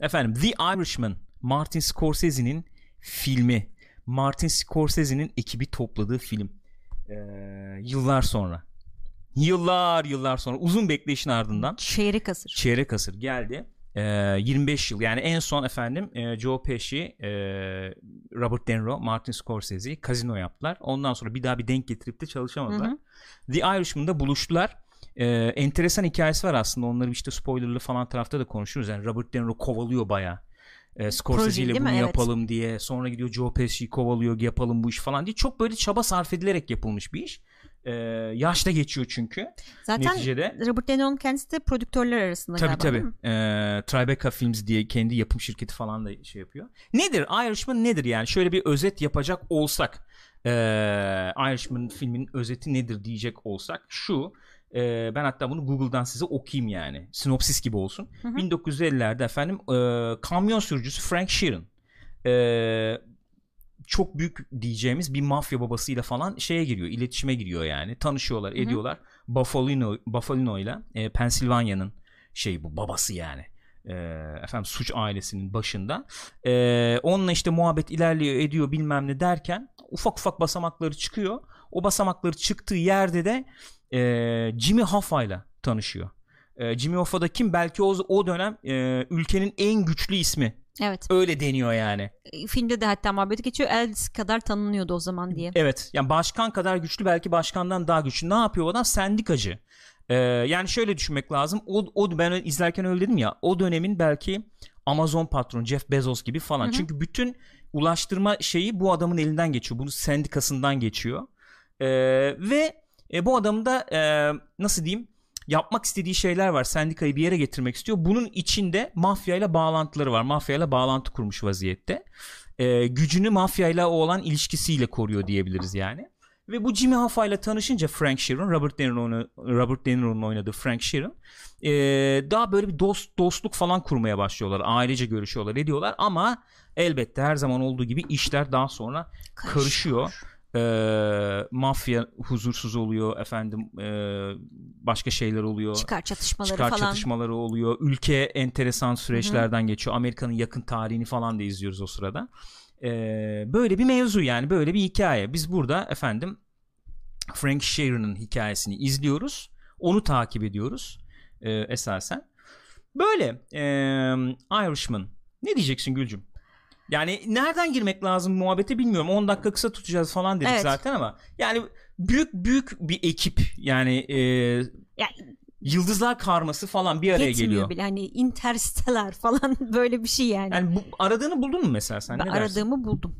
Efendim The Irishman Martin Scorsese'nin filmi. Martin Scorsese'nin ekibi topladığı film. Ee, yıllar sonra. Yıllar yıllar sonra uzun bekleyişin ardından Çeyrek asır. çeyrek asır geldi. Ee, 25 yıl yani en son efendim e, Joe Pesci, e, Robert De Niro, Martin Scorsese Casino yaptılar. Ondan sonra bir daha bir denk getirip de çalışamadılar. Hı hı. The Irishman'da buluştular. Ee, enteresan hikayesi var aslında. Onları işte spoilerlı falan tarafta da konuşuruz. Yani Robert De Niro kovalıyor bayağı. Ee, Scorsese ile bunu mi? Evet. yapalım diye. Sonra gidiyor Joe Pesci'yi kovalıyor yapalım bu iş falan diye. Çok böyle çaba sarf edilerek yapılmış bir iş. Ee, yaşta geçiyor çünkü. Zaten Neticede Robert De Niro'nun kendisi de prodüktörler arasında Tabii galiba tabii. Ee, Tribeca Films diye kendi yapım şirketi falan da şey yapıyor. Nedir? Irishman nedir yani? Şöyle bir özet yapacak olsak. Ee, Irishman filmin özeti nedir diyecek olsak. Şu. E, ben hatta bunu Google'dan size okuyayım yani. Sinopsis gibi olsun. Hı hı. 1950'lerde efendim e, kamyon sürücüsü Frank Sheeran. E, çok büyük diyeceğimiz bir mafya babasıyla falan şeye giriyor, iletişime giriyor yani. Tanışıyorlar, hı. ediyorlar. Buffalo Buffalo ile e, Pennsylvania'nın şey bu babası yani. E, efendim suç ailesinin başında. E, onunla işte muhabbet ilerliyor, ediyor bilmem ne derken ufak ufak basamakları çıkıyor. O basamakları çıktığı yerde de e, Jimmy Hoffa'yla tanışıyor. E, Jimmy Hoffa da kim? Belki o, o dönem e, ülkenin en güçlü ismi. Evet. Öyle deniyor yani. Filmde de hatta muhabbeti geçiyor. Elvis kadar tanınıyordu o zaman diye. Evet. Yani başkan kadar güçlü belki başkandan daha güçlü. Ne yapıyor o adam? Sendikacı. Ee, yani şöyle düşünmek lazım. O, o ben izlerken öyle dedim ya. O dönemin belki Amazon patronu Jeff Bezos gibi falan. Hı hı. Çünkü bütün ulaştırma şeyi bu adamın elinden geçiyor. Bunun sendikasından geçiyor. Ee, ve e, bu adamın da e, nasıl diyeyim yapmak istediği şeyler var. Sendikayı bir yere getirmek istiyor. Bunun içinde mafyayla bağlantıları var. Mafyayla bağlantı kurmuş vaziyette. Ee, gücünü mafyayla olan ilişkisiyle koruyor diyebiliriz yani. Ve bu Jimmy Hoffa ile tanışınca Frank Sheeran, Robert De Niro'nun Robert De Niro'nun oynadığı Frank Sheeran ee, daha böyle bir dost dostluk falan kurmaya başlıyorlar. Ailece görüşüyorlar, ediyorlar ama elbette her zaman olduğu gibi işler daha sonra karışıyor. Ee, mafya huzursuz oluyor efendim ee, başka şeyler oluyor. Çıkar çatışmaları çıkar falan. çatışmaları oluyor. Ülke enteresan süreçlerden geçiyor. Amerika'nın yakın tarihini falan da izliyoruz o sırada. Ee, böyle bir mevzu yani böyle bir hikaye. Biz burada efendim Frank Sheeran'ın hikayesini izliyoruz. Onu takip ediyoruz ee, esasen. Böyle ee, Irishman. Ne diyeceksin Gülcüm yani nereden girmek lazım muhabbete bilmiyorum 10 dakika kısa tutacağız falan dedik Evet. zaten ama yani büyük büyük bir ekip yani ee, Ya, yıldızlar karması falan bir araya yetmiyor geliyor. bile. Hani Interstellar falan böyle bir şey yani. Yani bu aradığını buldun mu mesela sen? ben aradığımı buldum.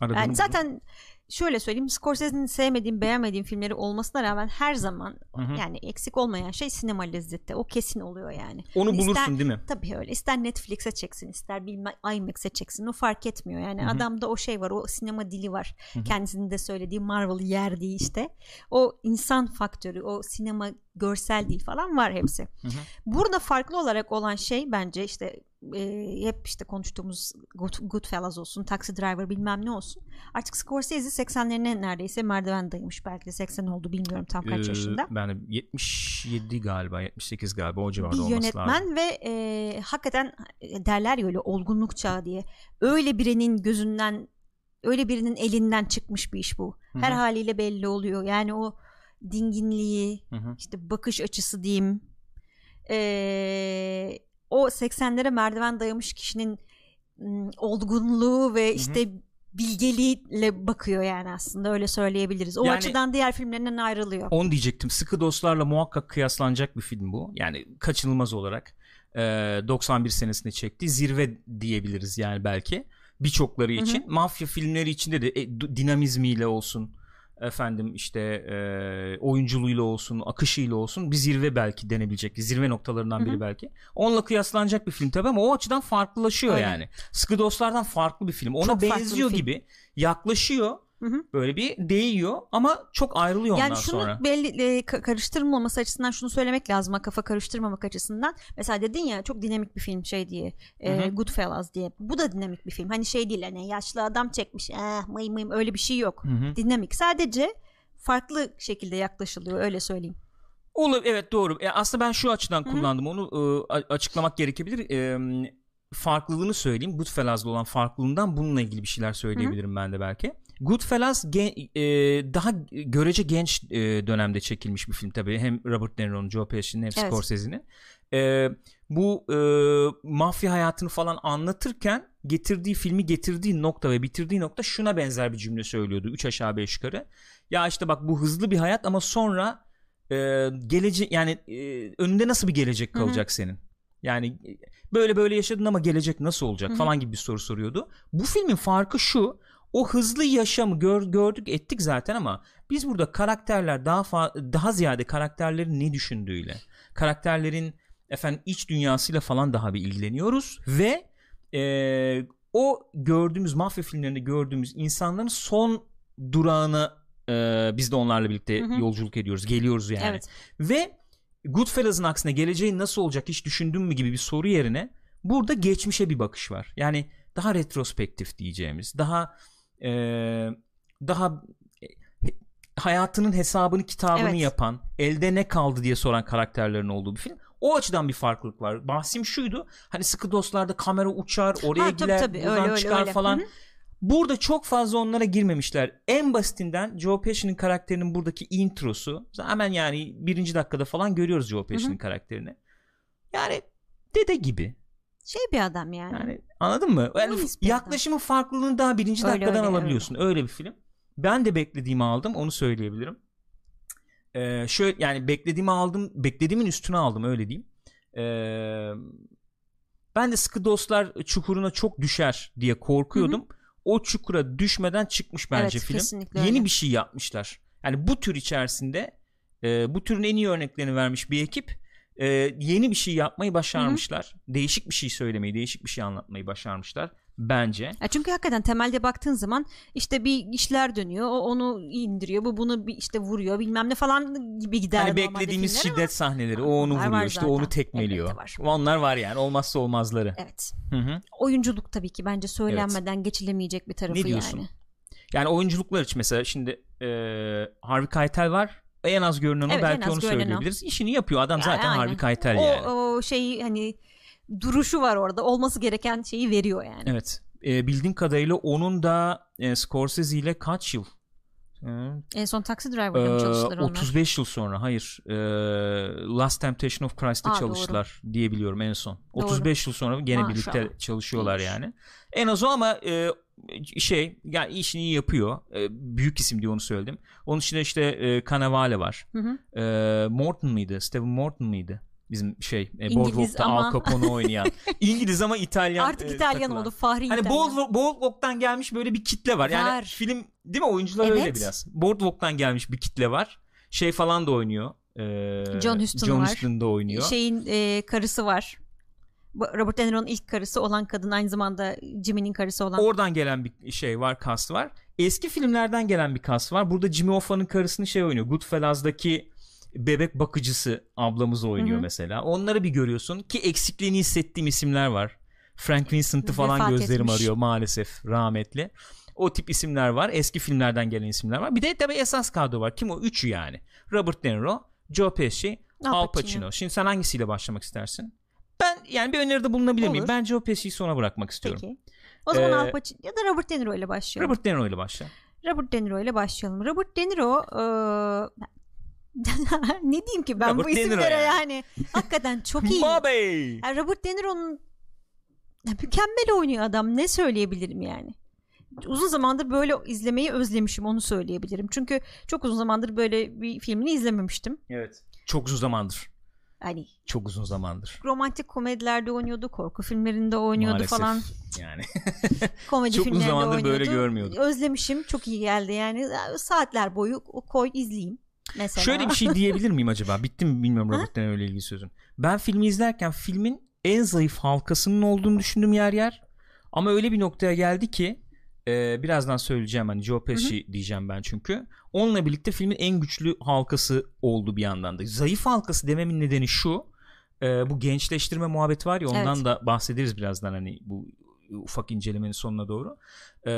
Aradığını Yani buldun. zaten şöyle söyleyeyim Scorsese'nin sevmediğim beğenmediğim filmleri olmasına rağmen her zaman Hı hı. yani eksik olmayan şey sinema lezzeti. O kesin oluyor yani. onu ister- bulursun değil mi? Tabii öyle. İster Netflix'e çeksin, ister bilmem IMAX'e çeksin. O fark etmiyor. Yani Hı hı. adamda o şey var. O sinema dili var. Hı hı. Kendisinin de söylediği Marvel yer değil işte. O insan faktörü, o sinema görsel değil falan var hepsi. Hı hı. Burada farklı olarak olan şey bence işte e, hep işte konuştuğumuz Good, Goodfellas olsun, Taxi Driver bilmem ne olsun. Artık Scorsese 80'lerine neredeyse merdiven dayamış. Belki de 80 oldu bilmiyorum tam kaç Ee, yaşında. Ben de 77 galiba 78 galiba o civarda bir olması yönetmen lazım. ve e, hakikaten derler ya öyle olgunluk çağı diye öyle birinin gözünden öyle birinin elinden çıkmış bir iş bu. Her hı. haliyle belli oluyor. Yani o dinginliği, Hı hı. işte bakış açısı diyeyim. E, o 80'lere merdiven dayamış kişinin olgunluğu ve işte bilgeliğiyle bakıyor yani aslında öyle söyleyebiliriz. O Yani- açıdan diğer filmlerinden ayrılıyor. Onu diyecektim. Sıkı Dostlarla muhakkak kıyaslanacak bir film bu. Yani kaçınılmaz olarak. Ee, 91 senesinde çekti. Zirve diyebiliriz yani belki. Birçokları için. Mafya filmleri içinde de e, dinamizmiyle olsun. Efendim işte e, oyunculuğuyla olsun, akışıyla olsun bir zirve belki denebilecek. Zirve noktalarından biri hı. belki. Onunla kıyaslanacak bir film tabii ama o açıdan farklılaşıyor Öyle. yani. Sıkı Dostlardan farklı bir film. Ona Çok benziyor film. gibi yaklaşıyor. Hı hı. Böyle bir değiyor ama çok ayrılıyor Yani ondan şunu sonra. belli e, ka- karıştırmaması açısından şunu söylemek lazım. Kafa karıştırmamak açısından. Mesela dedin ya çok dinamik bir film şey diye. E, Hı hı. Goodfellas diye. Bu da dinamik bir film. Hani şey değil hani yaşlı adam çekmiş. Eh, mıy mıy öyle bir şey yok. Hı hı. Dinamik. Sadece farklı şekilde yaklaşılıyor öyle söyleyeyim. Olur evet doğru. E, aslında ben şu açıdan Hı hı. kullandım onu e, açıklamak gerekebilir. E, farklılığını söyleyeyim. Goodfellas'la olan farklılığından bununla ilgili bir şeyler söyleyebilirim Hı-hı. ben de belki. Goodfellas gen, e, daha görece genç e, dönemde çekilmiş bir film tabii. Hem Robert De Niro'nun, Joe Pesci'nin hem evet. Scorsese'nin. E, bu e, mafya hayatını falan anlatırken getirdiği filmi getirdiği nokta ve bitirdiği nokta şuna benzer bir cümle söylüyordu. Üç aşağı beş yukarı. Ya işte bak bu hızlı bir hayat ama sonra e, gelecek yani e, önünde nasıl bir gelecek kalacak Hı-hı. senin? Yani e, böyle böyle yaşadın ama gelecek nasıl olacak Hı-hı. falan gibi bir soru soruyordu. Bu filmin farkı şu. O hızlı yaşamı gör, gördük ettik zaten ama biz burada karakterler daha fa- daha ziyade karakterlerin ne düşündüğüyle, karakterlerin efendim iç dünyasıyla falan daha bir ilgileniyoruz ve e, o gördüğümüz mafya filmlerinde gördüğümüz insanların son durağına e, biz de onlarla birlikte hı hı. yolculuk ediyoruz, geliyoruz yani. Evet. Ve Goodfellas'ın aksine geleceğin nasıl olacak hiç düşündün mü gibi bir soru yerine burada geçmişe bir bakış var. Yani daha retrospektif diyeceğimiz, daha e, daha hayatının hesabını kitabını evet. yapan, elde ne kaldı diye soran karakterlerin olduğu bir film. O açıdan bir farklılık var. Bahsim şuydu. Hani sıkı dostlarda kamera uçar, oraya ha, gider, tabii, tabii. buradan öyle, çıkar öyle. falan. Hı-hı. Burada çok fazla onlara girmemişler. En basitinden Joe Pesci'nin karakterinin buradaki introsu. Hemen yani birinci dakikada falan görüyoruz Joe Pesci'nin karakterini. Yani dede gibi. Şey bir adam yani. Yani anladın mı? Yani yaklaşımın farklılığını daha birinci öyle, dakikadan öyle, alabiliyorsun. Öyle. öyle bir film. Ben de beklediğimi aldım. Onu söyleyebilirim. Ee, şöyle yani beklediğimi aldım. Beklediğimin üstüne aldım öyle diyeyim. Ee, ben de sıkı dostlar çukuruna çok düşer diye korkuyordum. Hı hı o çukura düşmeden çıkmış bence evet, film. Yeni öyle. bir şey yapmışlar. Yani bu tür içerisinde e, bu türün en iyi örneklerini vermiş bir ekip e, yeni bir şey yapmayı başarmışlar. Hı-hı. Değişik bir şey söylemeyi, değişik bir şey anlatmayı başarmışlar bence. Ya çünkü hakikaten temelde baktığın zaman işte bir işler dönüyor. O onu indiriyor. Bu bunu bir işte vuruyor bilmem ne falan gibi gider. Hani beklediğimiz şiddet ama... sahneleri. O onu vuruyor işte onu tekmeliyor. Var. Onlar var yani olmazsa olmazları. Evet. Hı-hı. Oyunculuk tabii ki bence söylenmeden evet. geçilemeyecek bir tarafı ne diyorsun? yani. Yani oyunculuklar için mesela şimdi e, Harvey Keitel var. En az görünen o evet, belki onu söyleyebiliriz. O. İşini yapıyor adam ya, zaten aynen. Harvey Keitel o, yani. O şeyi hani duruşu var orada. Olması gereken şeyi veriyor yani. Evet. E, bildiğim kadarıyla onun da e, Scorsese ile kaç yıl? E, en son Taxi Driver'da mı çalıştılar onlar? 35 yıl sonra hayır. E, Last Temptation of Christ'te çalıştılar doğru. diye biliyorum en son. Doğru. 35 yıl sonra gene Maşallah. birlikte çalışıyorlar İyiymiş. yani. En az o ama e, şey yani işini iyi yapıyor. E, büyük isim diye onu söyledim. Onun içinde işte e, Cannavale var. Hı hı. E, Morton mıydı? Steven Morton mıydı? bizim şey e, Boardwalk'ta ama... Al Capone oynayan İngiliz ama İtalyan artık e, İtalyan takılan. oldu Fahri hani İtalyan. Boardwalk'tan gelmiş böyle bir kitle var yani var. film değil mi oyuncular evet. öyle biraz Boardwalk'tan gelmiş bir kitle var şey falan da oynuyor ee, John Huston John Huston da oynuyor şeyin e, karısı var Robert De Niro'nun ilk karısı olan kadın aynı zamanda Jimmy'nin karısı olan. Oradan gelen bir şey var, kast var. Eski filmlerden gelen bir kast var. Burada Jimmy Hoffa'nın karısını şey oynuyor. Goodfellas'daki bebek bakıcısı ablamız oynuyor Hı-hı. mesela. Onları bir görüyorsun ki eksikliğini hissettiğim isimler var. Frank Vincent'ı falan Vefat gözlerim etmiş. arıyor maalesef rahmetli. O tip isimler var. Eski filmlerden gelen isimler var. Bir de tabii esas kadro var. Kim o? Üçü yani. Robert De Niro, Joe Pesci, Al, Al Pacino. Pacino. Şimdi sen hangisiyle başlamak istersin? Ben yani bir öneride bulunabilir Olur. miyim? Ben Joe Pesci'yi sona bırakmak istiyorum. Peki. O zaman ee, Al Pacino ya da Robert De Niro ile başlayalım. Robert De Niro ile başla. Robert De Niro ile başlayalım. Robert De Niro e, ne diyeyim ki ben Robert bu isimlere yani. yani hakikaten çok iyi. Yani Robert De Niro'nun mükemmel oynuyor adam ne söyleyebilirim yani. Uzun zamandır böyle izlemeyi özlemişim onu söyleyebilirim. Çünkü çok uzun zamandır böyle bir filmini izlememiştim. Evet. Çok uzun zamandır. Hani çok uzun zamandır. Romantik komedilerde oynuyordu, korku filmlerinde oynuyordu Maalesef, falan. Yani. Komedi çok uzun zamandır oynuyordu. böyle görmüyordum. Özlemişim. Çok iyi geldi yani. Saatler boyu koy izleyeyim. Mesela. Şöyle bir şey diyebilir miyim acaba? Bitti mi bilmiyorum Robert De öyle ilgili sözün. Ben filmi izlerken filmin en zayıf halkasının olduğunu düşündüm yer yer. Ama öyle bir noktaya geldi ki e, birazdan söyleyeceğim hani Joe Pesci Hı-hı. diyeceğim ben çünkü. Onunla birlikte filmin en güçlü halkası oldu bir yandan da. Zayıf halkası dememin nedeni şu. E, bu gençleştirme muhabbeti var ya ondan evet. da bahsederiz birazdan hani bu ufak incelemenin sonuna doğru. E,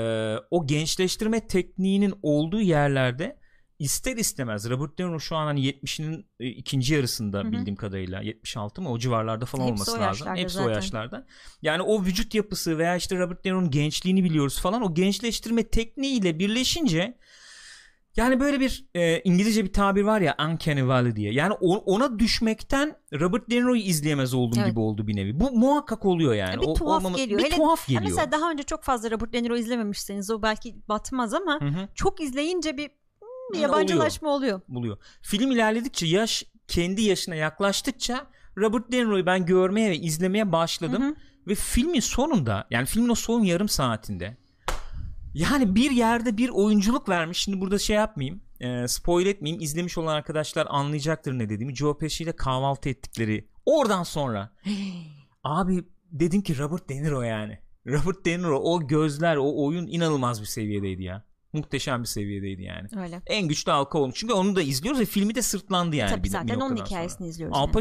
o gençleştirme tekniğinin olduğu yerlerde ister istemez Robert De Niro şu an hani 70'inin e, ikinci yarısında Hı hı. bildiğim kadarıyla 76 mı o civarlarda falan Hepsi olması o lazım. Hepsi o zaten. yaşlarda. Yani o vücut yapısı veya işte Robert De Niro'nun gençliğini biliyoruz falan o gençleştirme tekniğiyle birleşince yani böyle bir e, İngilizce bir tabir var ya uncanny valley diye. Yani o- ona düşmekten Robert De Niro'yu izleyemez olduğum Evet. gibi oldu bir nevi. Bu muhakkak oluyor yani. bir O- tuhaf olmama- geliyor. Bir Hele- tuhaf Ha, geliyor. mesela daha önce çok fazla Robert De Niro izlememişseniz o belki batmaz ama Hı hı. çok izleyince bir yabancılaşma oluyor. buluyor. Film ilerledikçe yaş kendi yaşına yaklaştıkça Robert De Niro'yu ben görmeye ve izlemeye başladım Hı hı. ve filmin sonunda yani filmin o son yarım saatinde yani bir yerde bir oyunculuk vermiş. Şimdi burada şey yapmayayım. e, spoil etmeyeyim. İzlemiş olan arkadaşlar anlayacaktır ne dediğimi. Joe Pesci ile kahvaltı ettikleri. Oradan sonra abi dedim ki Robert De Niro yani. Robert De Niro o gözler o oyun inanılmaz bir seviyedeydi ya. Muhteşem bir seviyedeydi yani. Öyle. En güçlü halka olmuş. Çünkü onu da izliyoruz ve filmi de sırtlandı yani. Tabii bir, zaten bir onun hikayesini sonra. izliyoruz. Al yani.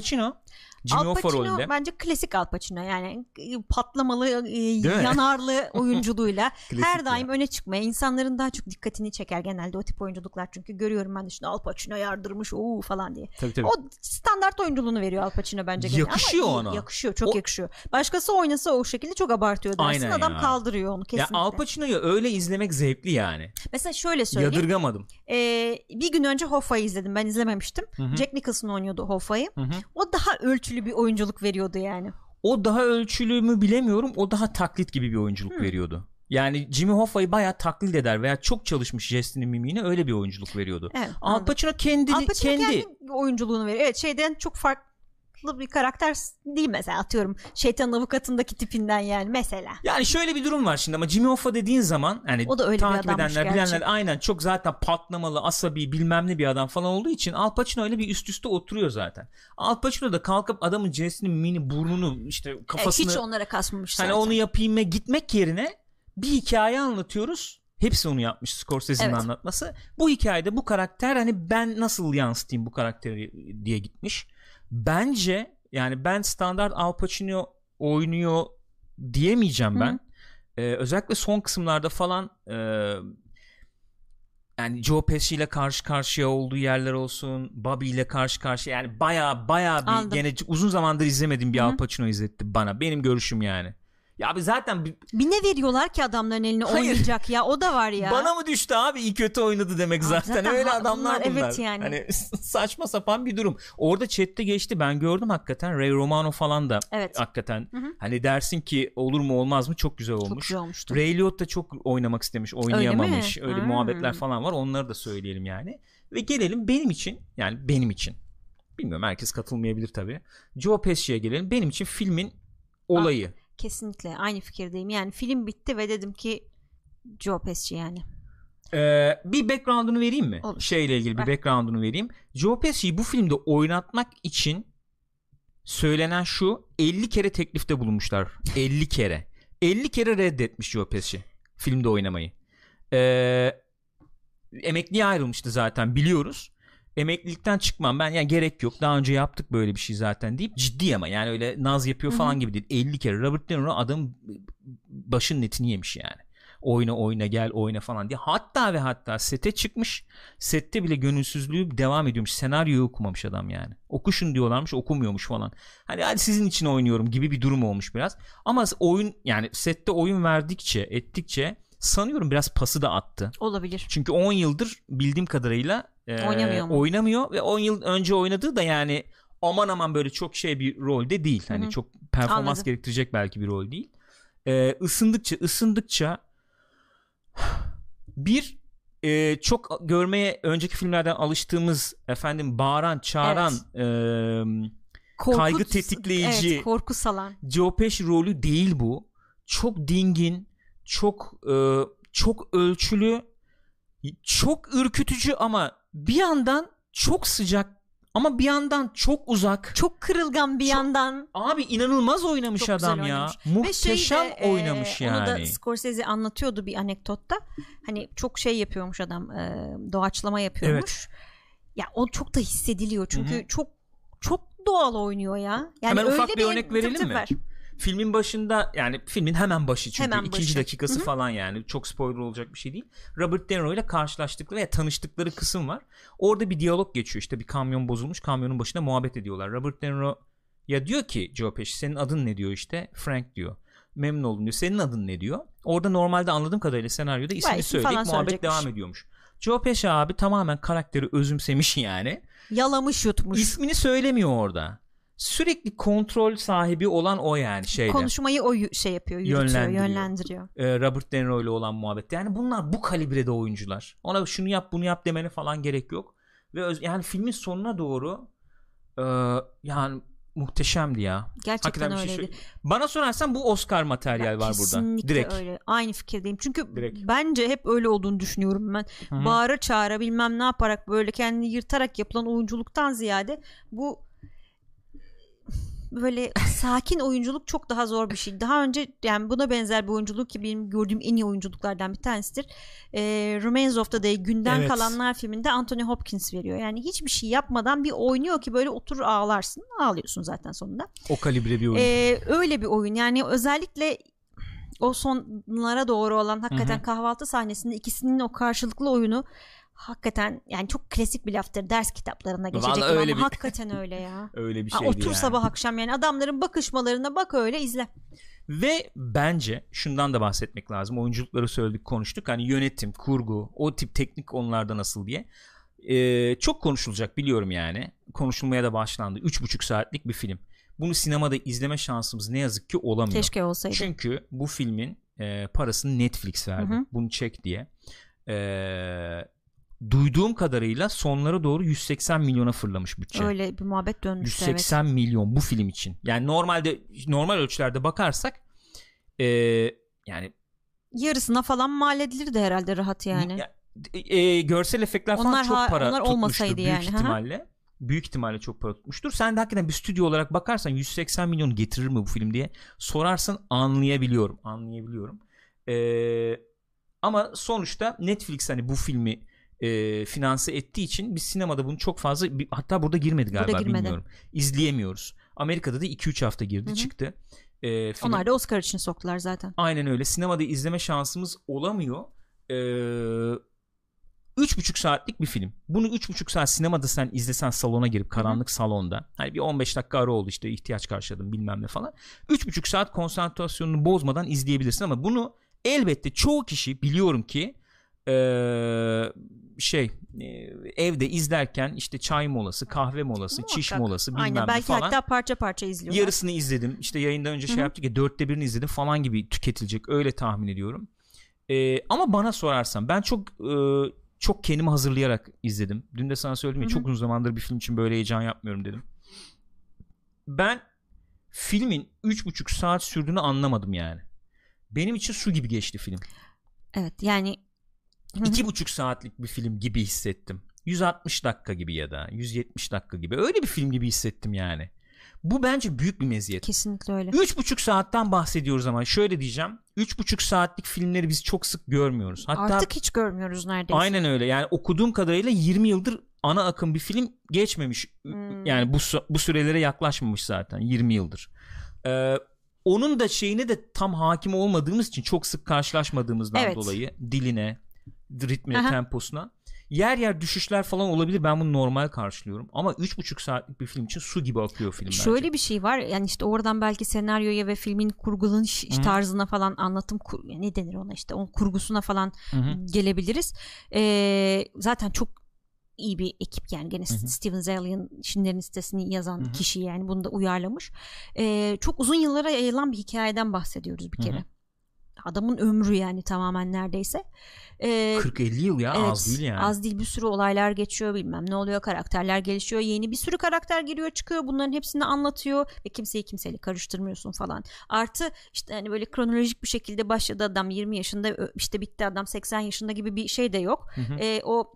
Jimmy Al Pacino rolünde. bence klasik Al Pacino yani e, patlamalı e, yanarlı oyunculuğuyla her ya. daim öne çıkmaya insanların daha çok dikkatini çeker genelde o tip oyunculuklar çünkü görüyorum ben de şimdi Al Pacino yardırmış ooo falan diye. Tabii tabii. O standart oyunculuğunu veriyor Al Pacino bence. gene. Yakışıyor Ama iyi, ona. Yakışıyor çok O- yakışıyor. Başkası oynasa o şekilde çok abartıyor dersin Aynen adam ya. kaldırıyor onu Ya kesinlikle. Al Pacino'yu öyle izlemek zevkli yani. Mesela şöyle söyleyeyim. Yadırgamadım. Ee, bir gün önce Hoffa'yı izledim ben izlememiştim. Hı hı. Jack Nicholson oynuyordu Hoffa'yı. O daha ölçülü bir oyunculuk veriyordu yani. O daha ölçülü mü bilemiyorum. O daha taklit gibi bir oyunculuk Hı. veriyordu. Yani Jimmy Hoffa'yı bayağı taklit eder veya çok çalışmış jestini mimiğine öyle bir oyunculuk veriyordu. Evet, Al. Pacino kendi Al Pacino kendi kendi oyunculuğunu veriyor. Evet şeyden çok farklı bir karakter değil mesela atıyorum şeytan avukatındaki tipinden yani mesela. Yani şöyle bir durum var şimdi ama Jimmy Hoffa dediğin zaman hani O da öyle bir takip adammış edenler gerçi. bilenler aynen çok zaten patlamalı asabi bilmem ne bir adam falan olduğu için Al Pacino öyle bir üst üste oturuyor zaten. Al Pacino da kalkıp adamın cinsini mini burnunu işte Evet, kafasını hiç onlara kasmamış hani zaten. onu yapayım gitmek yerine bir hikaye anlatıyoruz. Hepsi onu yapmış Scorsese'nin Evet. anlatması. Bu hikayede bu karakter hani ben nasıl yansıtayım bu karakteri diye gitmiş. Bence yani ben standart Al Pacino oynuyor diyemeyeceğim Hı. ben. Ee, özellikle son kısımlarda falan e, yani Joe Pesci ile karşı karşıya olduğu yerler olsun, Bobby ile karşı karşıya yani baya baya bir Anladım. gene uzun zamandır izlemediğim bir hı. Al Pacino izletti bana. Benim görüşüm yani. Ya abi zaten bir- ne veriyorlar ki adamların eline Hayır. oynayacak ya o da var ya. bana mı düştü abi iyi kötü oynadı demek Abi zaten. zaten öyle ha- adamlar bunlar bunlar. evet yani. Hani saçma sapan bir durum. Orada chatte geçti ben gördüm hakikaten Ray Romano falan da Evet. hakikaten Hı hı. hani dersin ki olur mu olmaz mı çok güzel olmuş. Çok güzel olmuştu. Ray Liotta çok oynamak istemiş oynayamamış öyle, Hmm. muhabbetler falan var onları da söyleyelim yani ve gelelim benim için yani benim için bilmiyorum herkes katılmayabilir tabi Joe Pesci'ye gelelim benim için filmin olayı Kesinlikle aynı fikirdeyim. Yani film bitti ve dedim ki Joe Pesci yani. Ee, bir background'unu vereyim mi? Olur. Şeyle ilgili Ver. bir background'unu vereyim. Joe Pesci'yi bu filmde oynatmak için söylenen şu 50 kere teklifte bulunmuşlar. 50 kere. 50 kere reddetmiş Joe Pesci filmde oynamayı. Ee, emekliye ayrılmıştı zaten biliyoruz. Emeklilikten çıkmam ben yani gerek yok daha önce yaptık böyle bir şey zaten deyip ciddi ama yani öyle naz yapıyor falan gibi değil. 50 kere Robert De Niro adam başın netini yemiş yani. Oyna oyna gel oyna falan diye. Hatta ve hatta sete çıkmış sette bile gönülsüzlüğü devam ediyormuş senaryoyu okumamış adam yani. Okuşun diyorlarmış okumuyormuş falan. Hani hadi sizin için oynuyorum gibi bir durum olmuş biraz. Ama oyun yani sette oyun verdikçe ettikçe sanıyorum biraz pası da attı Olabilir. çünkü 10 yıldır bildiğim kadarıyla e, Oynamıyor mu? oynamıyor ve 10 yıl önce oynadığı da yani aman aman böyle çok şey bir rolde değil. Hani Hı hı. çok performans Anladım. gerektirecek belki bir rol değil. E, ısındıkça ısındıkça bir e, çok görmeye önceki filmlerden alıştığımız efendim bağıran, çağıran e, Korku, Kaygı tetikleyici. Evet, korku salan. Joe Pesci rolü değil bu. Çok dingin, çok e, çok ölçülü, çok ürkütücü ama bir yandan çok sıcak ama bir yandan çok uzak. Çok kırılgan bir Çok- yandan. Abi inanılmaz oynamış Çok adam ya. oynamış. Muhteşem Ve şey de, oynamış e, yani. Onu da Scorsese anlatıyordu bir anekdotta. Hani çok şey yapıyormuş adam. e, doğaçlama yapıyormuş. Ya o çok da hissediliyor çünkü Hı hı. çok çok doğal oynuyor ya. Yani Hemen öyle ufak bir örnek verelim mi? ver. Filmin başında yani filmin hemen başı çünkü Hemen ikinci başı. dakikası Hı hı. falan yani çok spoiler olacak bir şey değil. Robert De Niro ile karşılaştıkları ve tanıştıkları kısım var. Orada bir diyalog geçiyor işte bir kamyon bozulmuş kamyonun başında muhabbet ediyorlar. Robert De Niro ya diyor ki Joe Pesci senin adın ne diyor işte Frank diyor. Memnun oldum diyor. Senin adın ne diyor. Orada normalde anladığım kadarıyla senaryoda ismini isim söyleyip muhabbet devam ediyormuş. Joe Pesci abi tamamen karakteri özümsemiş yani. Yalamış yutmuş. İsmini söylemiyor orada. Sürekli kontrol sahibi olan o yani şeyde. Konuşmayı o şey yapıyor, yürütüyor, Yönlendiriyor. yönlendiriyor. e, Robert De Niro ile olan muhabbet. Yani bunlar bu kalibrede oyuncular. Ona şunu yap bunu yap demene falan gerek yok. Ve öz- yani filmin sonuna doğru e, yani muhteşemdi ya. Gerçekten Hakikaten şey öyleydi. söyle- Bana sorarsan bu Oscar materyal var burada. Kesinlikle Direkt. öyle. Aynı fikirdeyim. Çünkü Direkt. bence hep öyle olduğunu düşünüyorum ben. Hı hı. Bağıra çağıra bilmem ne yaparak böyle kendini yırtarak yapılan oyunculuktan ziyade bu böyle sakin oyunculuk çok daha zor bir şey. Daha önce yani buna benzer bir oyunculuk ki benim gördüğüm en iyi oyunculuklardan bir tanesidir. Ee, Remains of the Day Günden Evet. Kalanlar filminde Anthony Hopkins veriyor. Yani hiçbir şey yapmadan bir oynuyor ki böyle otur ağlarsın. Ağlıyorsun zaten sonunda. O kalibre bir oyun. Ee, öyle bir oyun yani özellikle o sonlara doğru olan hakikaten Hı hı. kahvaltı sahnesinde ikisinin o karşılıklı oyunu hakikaten yani çok klasik bir laftır ders kitaplarına geçecek Vallahi ama öyle bir- hakikaten öyle ya. Öyle bir şeydi otur yani. sabah akşam yani adamların bakışmalarına bak öyle izle. Ve bence şundan da bahsetmek lazım. Oyunculukları söyledik konuştuk. Hani yönetim, kurgu, o tip teknik konularda nasıl diye. Ee, çok konuşulacak biliyorum yani. Konuşulmaya da başlandı. 3,5 saatlik bir film. Bunu sinemada izleme şansımız ne yazık ki olamıyor. Keşke olsaydı. Çünkü bu filmin e, parasını Netflix verdi. Hı hı. Bunu çek diye. Ee, duyduğum kadarıyla sonlara doğru 180 milyona fırlamış bütçe. Öyle bir muhabbet dönmüştü evet. 180 milyon bu film için. Yani normalde normal ölçülerde bakarsak e, yani Yarısına falan mal edilirdi herhalde rahat yani. ya, e, görsel efektler falan Onlar çok ha- para onlar olmasaydı büyük yani, hı. ihtimalle. Büyük ihtimalle çok para tutmuştur. Sen de hakikaten bir stüdyo olarak bakarsan 180 milyon getirir mi bu film diye sorarsan anlayabiliyorum. Anlayabiliyorum. E, ama sonuçta Netflix hani bu filmi e, finanse ettiği için biz sinemada bunu çok fazla hatta burada girmedi Burada galiba girmedi. bilmiyorum. İzleyemiyoruz. Amerika'da da 2-3 hafta girdi Hı hı. çıktı. E, film- Onlar da Oscar için soktular zaten. Aynen öyle. Sinemada izleme şansımız olamıyor. Ee, üç buçuk saatlik bir film. Bunu üç buçuk saat sinemada sen izlesen salona girip karanlık salonda. Hani bir 15 dakika ara oldu işte ihtiyaç karşıladım bilmem ne falan. Üç buçuk saat konsantrasyonunu bozmadan izleyebilirsin ama bunu elbette çoğu kişi biliyorum ki ee, şey e, evde izlerken işte çay molası, kahve molası, çiş Muhakkak. molası bilmem Aynen ne belki falan. hatta parça parça izliyorlar. Yarısını izledim. İşte yayından önce şey yaptık ya dörtte birini izledim falan gibi tüketilecek. Öyle tahmin ediyorum. Ee, ama bana sorarsan ben çok e, çok kendimi hazırlayarak izledim. Dün de sana söyledim ya Hı hı. çok uzun zamandır bir film için böyle heyecan yapmıyorum dedim. Ben filmin üç buçuk saat sürdüğünü anlamadım yani. Benim için su gibi geçti film. Evet yani. İki buçuk saatlik bir film gibi hissettim. 160 dakika gibi ya da 170 dakika gibi. Öyle bir film gibi hissettim yani. Bu bence büyük bir meziyet. kesinlikle öyle. Üç buçuk saatten bahsediyoruz ama şöyle diyeceğim. Üç buçuk saatlik filmleri biz çok sık görmüyoruz. Hatta Artık hiç görmüyoruz neredeyse. aynen öyle. Yani okuduğum kadarıyla 20 yıldır ana akım bir film geçmemiş. Hmm. Yani bu bu sürelere yaklaşmamış zaten 20 yıldır. Ee, onun da şeyine de tam hakim olmadığımız için çok sık karşılaşmadığımızdan Evet. dolayı diline, ritmine, Aha. temposuna yer yer düşüşler falan olabilir. Ben bunu normal karşılıyorum. Ama üç buçuk saatlik bir film için su gibi akıyor film bence. Şöyle bir şey var yani işte oradan belki senaryoya ve filmin kurgulanış Hı. tarzına falan anlatım ne denir ona işte o kurgusuna falan Hı hı. gelebiliriz. Ee, zaten çok iyi bir ekip yani gene Hı hı. Steven Zalian Schindler'in sitesini yazan Hı hı. kişi yani bunu da uyarlamış. Ee, çok uzun yıllara yayılan bir hikayeden bahsediyoruz bir Hı hı. Adamın ömrü yani tamamen neredeyse. Ee, 40-50 yıl ya Evet, az değil yani. Az değil bir sürü olaylar geçiyor bilmem ne oluyor karakterler gelişiyor yeni bir sürü karakter giriyor çıkıyor bunların hepsini anlatıyor ve kimseyi kimseyle karıştırmıyorsun falan. Artı işte hani böyle kronolojik bir şekilde başladı adam 20 yaşında işte bitti adam 80 yaşında gibi bir şey de yok. Hı hı. Ee, o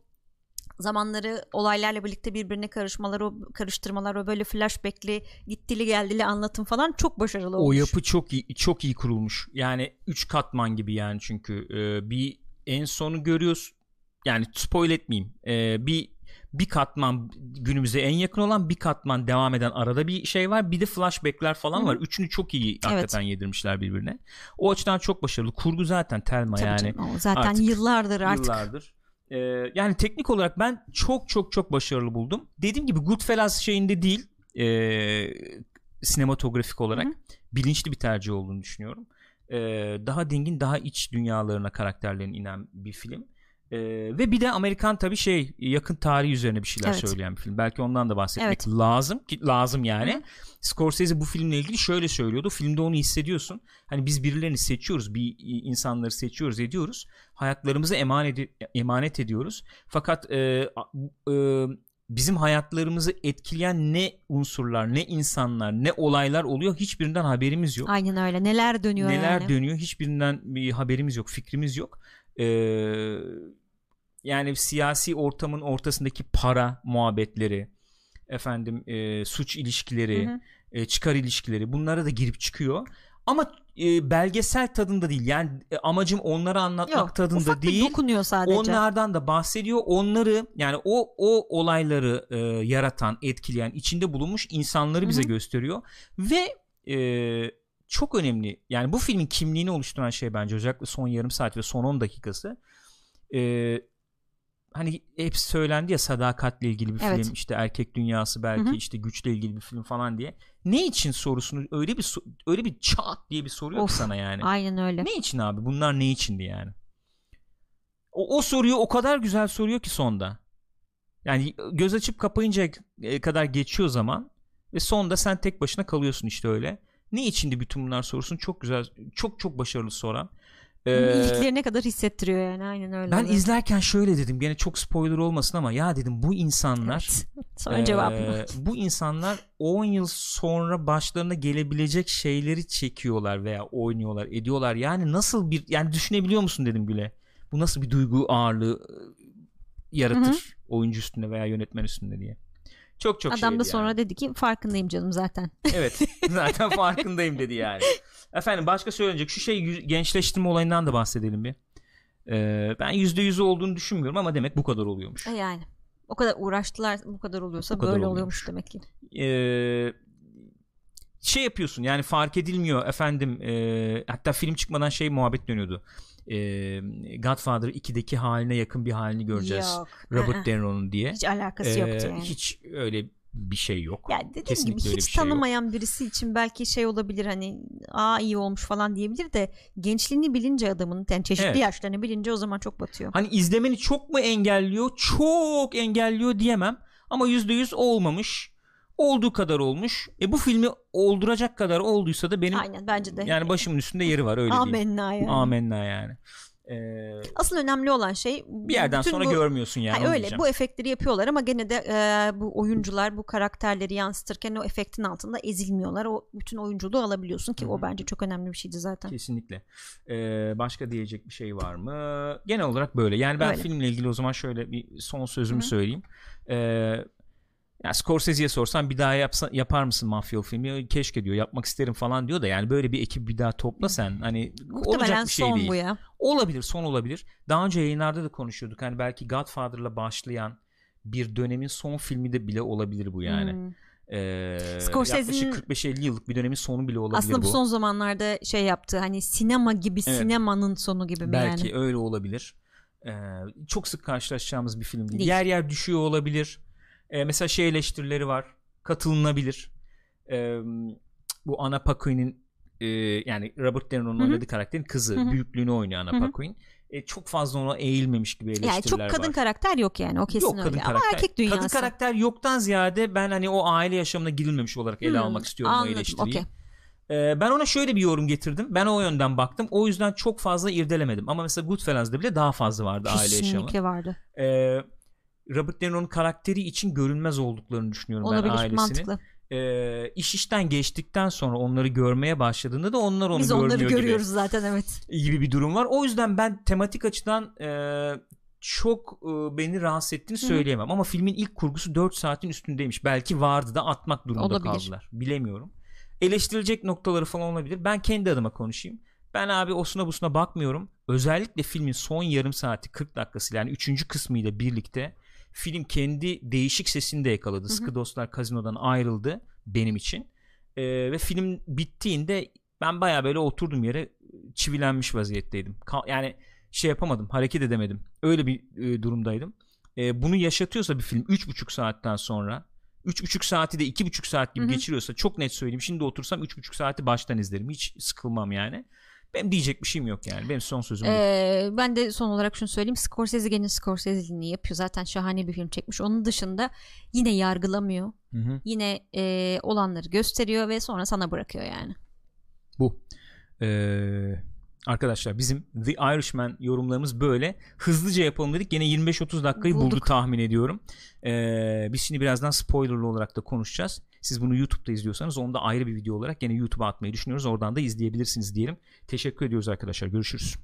zamanları olaylarla birlikte birbirine karışmalar o karıştırmalar o böyle flashbackli gittili geldili anlatım falan çok başarılı o olmuş. yapı çok iyi çok iyi kurulmuş. Yani 3 katman gibi yani çünkü Ee, bir en sonu görüyoruz. Yani spoil etmeyeyim. Ee, bir bir katman günümüze en yakın olan bir katman devam eden arada bir şey var. Bir de flashbackler falan Hı-hı. var. Üçünü çok iyi hakikaten evet. yedirmişler birbirine. O açıdan çok başarılı. Kurgu zaten Telma Tabii yani. Canım, zaten artık, yıllardır artık. Yıllardır. Ee, yani teknik olarak ben çok çok çok başarılı buldum. Dediğim gibi Goodfellas şeyinde değil. E, sinematografik olarak Hı-hı. bilinçli bir tercih olduğunu düşünüyorum. E, daha dingin, daha iç dünyalarına karakterlerin inen bir film. Ee, ve bir de Amerikan tabii şey yakın tarihi üzerine bir şeyler evet. söyleyen bir film. Belki ondan da bahsetmek evet. lazım ki lazım yani. Hı. Scorsese bu filmle ilgili şöyle söylüyordu. Filmde onu hissediyorsun. Hani biz birilerini seçiyoruz, bir insanları seçiyoruz, ediyoruz. Hayatlarımızı emanet emanet ediyoruz. Fakat e, e, bizim hayatlarımızı etkileyen ne unsurlar, ne insanlar, ne olaylar oluyor hiçbirinden haberimiz yok. Aynen öyle. Neler dönüyor Neler yani. dönüyor hiçbirinden bir haberimiz yok, fikrimiz yok. Ee, yani siyasi ortamın ortasındaki para muhabbetleri, efendim e, suç ilişkileri, hı hı. E, çıkar ilişkileri bunlara da girip çıkıyor. Ama e, belgesel tadında değil. Yani e, amacım onları anlatmak Yok, tadında ufak değil. dokunuyor sadece. Onlardan da bahsediyor. Onları yani o o olayları e, yaratan, etkileyen, içinde bulunmuş insanları bize gösteriyor ve e, çok önemli. Yani bu filmin kimliğini oluşturan şey bence özellikle son yarım saat ve son 10 dakikası. E, hani hep söylendi ya sadakatle ilgili bir evet. film işte erkek dünyası belki Hı-hı. işte güçle ilgili bir film falan diye. Ne için sorusunu öyle bir öyle bir çat diye bir soruyor of, sana yani. Aynen öyle. Ne için abi? Bunlar ne içindi yani? O, o soruyu o kadar güzel soruyor ki sonda. Yani göz açıp kapayınca kadar geçiyor zaman ve sonda sen tek başına kalıyorsun işte öyle. Ne içindi bütün bunlar sorusunu çok güzel çok çok başarılı soran. Ee, İliklerine kadar hissettiriyor yani aynen öyle. Ben izlerken şöyle dedim gene çok spoiler olmasın ama ya dedim bu insanlar evet. sonra e, cevabını bu insanlar 10 yıl sonra başlarına gelebilecek şeyleri çekiyorlar veya oynuyorlar ediyorlar yani nasıl bir yani düşünebiliyor musun dedim bile bu nasıl bir duygu ağırlığı yaratır Hı-hı. oyuncu üstünde veya yönetmen üstünde diye. Çok çok Adam da sonra yani. dedi ki farkındayım canım zaten. Evet zaten farkındayım dedi yani. Efendim başka söylenecek şu şey gençleştirme olayından da bahsedelim bir. Ee, ben %100 olduğunu düşünmüyorum ama demek bu kadar oluyormuş. E yani o kadar uğraştılar bu kadar oluyorsa bu kadar böyle oluyormuş. oluyormuş demek ki. Ee, şey yapıyorsun yani fark edilmiyor efendim e, hatta film çıkmadan şey muhabbet dönüyordu e, Godfather 2'deki haline yakın bir halini göreceğiz Yok. Robert De Niro'nun diye hiç alakası ee, yoktu yani hiç öyle bir şey yok. Yani dediğim Kesinlikle gibi hiç şey tanımayan yok. birisi için belki şey olabilir hani aa iyi olmuş falan diyebilir de gençliğini bilince adamın yani çeşitli evet. yaşlarını bilince o zaman çok batıyor. Hani izlemeni çok mu engelliyor? Çok engelliyor diyemem ama %100 olmamış olduğu kadar olmuş. E bu filmi olduracak kadar olduysa da benim Aynen bence de. Yani başımın üstünde yeri var öyle Amenna diyeyim. yani. Amenna yani. Ee, Asıl önemli olan şey bir yerden sonra bu, görmüyorsun yani. yani öyle diyeceğim. bu efektleri yapıyorlar ama gene de e, bu oyuncular bu karakterleri yansıtırken o efektin altında ezilmiyorlar. O bütün oyunculuğu alabiliyorsun ki Hı-hı. o bence çok önemli bir şeydi zaten. Kesinlikle. Ee, başka diyecek bir şey var mı? Genel olarak böyle. Yani ben öyle. filmle ilgili o zaman şöyle bir son sözümü Hı-hı. söyleyeyim. Ee, yani Scorsese'ye sorsan bir daha yapsa, yapar mısın mafya filmi? Keşke diyor yapmak isterim falan diyor da yani böyle bir ekip bir daha topla sen. Hani Muhtemelen olacak bir şey son değil. bu ya. Olabilir son olabilir. Daha önce yayınlarda da konuşuyorduk. Hani belki Godfather'la başlayan bir dönemin son filmi de bile olabilir bu yani. Hmm. Ee, yaklaşık 45-50 yıllık bir dönemin sonu bile olabilir aslında bu. Aslında son zamanlarda şey yaptı hani sinema gibi evet. sinemanın sonu gibi mi Belki yani? öyle olabilir. Ee, çok sık karşılaşacağımız bir film değil. değil. Yer yer düşüyor olabilir e, mesela şey eleştirileri var. Katılınabilir. E, bu Anna Paquin'in e, yani Robert De Niro'nun oynadığı karakterin kızı. Hı-hı. Büyüklüğünü oynuyor Anna Paquin. E, çok fazla ona eğilmemiş gibi eleştiriler var. Yani çok kadın var. karakter yok yani o kesin yok, öyle. Karakter, Ama erkek dünyası. Kadın karakter yoktan ziyade ben hani o aile yaşamına girilmemiş olarak ele hmm, almak istiyorum anladım, o eleştiriyi. Okay. Ee, ben ona şöyle bir yorum getirdim. Ben o yönden baktım. O yüzden çok fazla irdelemedim. Ama mesela Goodfellas'da bile daha fazla vardı Kesinlikle aile yaşamı. Kesinlikle vardı. Ee, Robert De Niro'nun karakteri için görünmez olduklarını düşünüyorum Olabilir, ben ailesinin. Mantıklı. Ee, iş işten geçtikten sonra onları görmeye başladığında da onlar onu Biz görmüyor onları görüyoruz gibi, zaten evet. Gibi bir durum var. O yüzden ben tematik açıdan e, çok e, beni rahatsız ettiğini Hı-hı. söyleyemem. Ama filmin ilk kurgusu 4 saatin üstündeymiş. Belki vardı da atmak durumunda olabilir. kaldılar. Bilemiyorum. Eleştirilecek noktaları falan olabilir. Ben kendi adıma konuşayım. Ben abi osuna busuna bakmıyorum. Özellikle filmin son yarım saati 40 dakikası yani 3. kısmıyla birlikte film kendi değişik sesini de yakaladı. Sıkı Dostlar Kazino'dan ayrıldı benim için. Ee, ve film bittiğinde ben baya böyle oturdum yere çivilenmiş vaziyetteydim. Ka- yani şey yapamadım hareket edemedim. Öyle bir e, durumdaydım. E, bunu yaşatıyorsa bir film 3,5 saatten sonra 3,5 saati de 2,5 saat gibi Hı hı. geçiriyorsa çok net söyleyeyim. Şimdi otursam 3,5 saati baştan izlerim. Hiç sıkılmam yani. Benim diyecek bir şeyim yok yani. Benim son sözüm bu. Ee, ben de son olarak şunu söyleyeyim. Scorsese gene Scorsese'liğini yapıyor. Zaten şahane bir film çekmiş. Onun dışında yine yargılamıyor. Hı hı. Yine e, olanları gösteriyor ve sonra sana bırakıyor yani. Bu. Ee, arkadaşlar bizim The Irishman yorumlarımız böyle. Hızlıca yapalım dedik. Yine 25-30 dakikayı buldu Bulduk. tahmin ediyorum. Ee, biz şimdi birazdan spoilerlı olarak da konuşacağız. Siz bunu YouTube'da izliyorsanız onu da ayrı bir video olarak yine YouTube'a atmayı düşünüyoruz. Oradan da izleyebilirsiniz diyelim. Teşekkür ediyoruz arkadaşlar. Görüşürüz.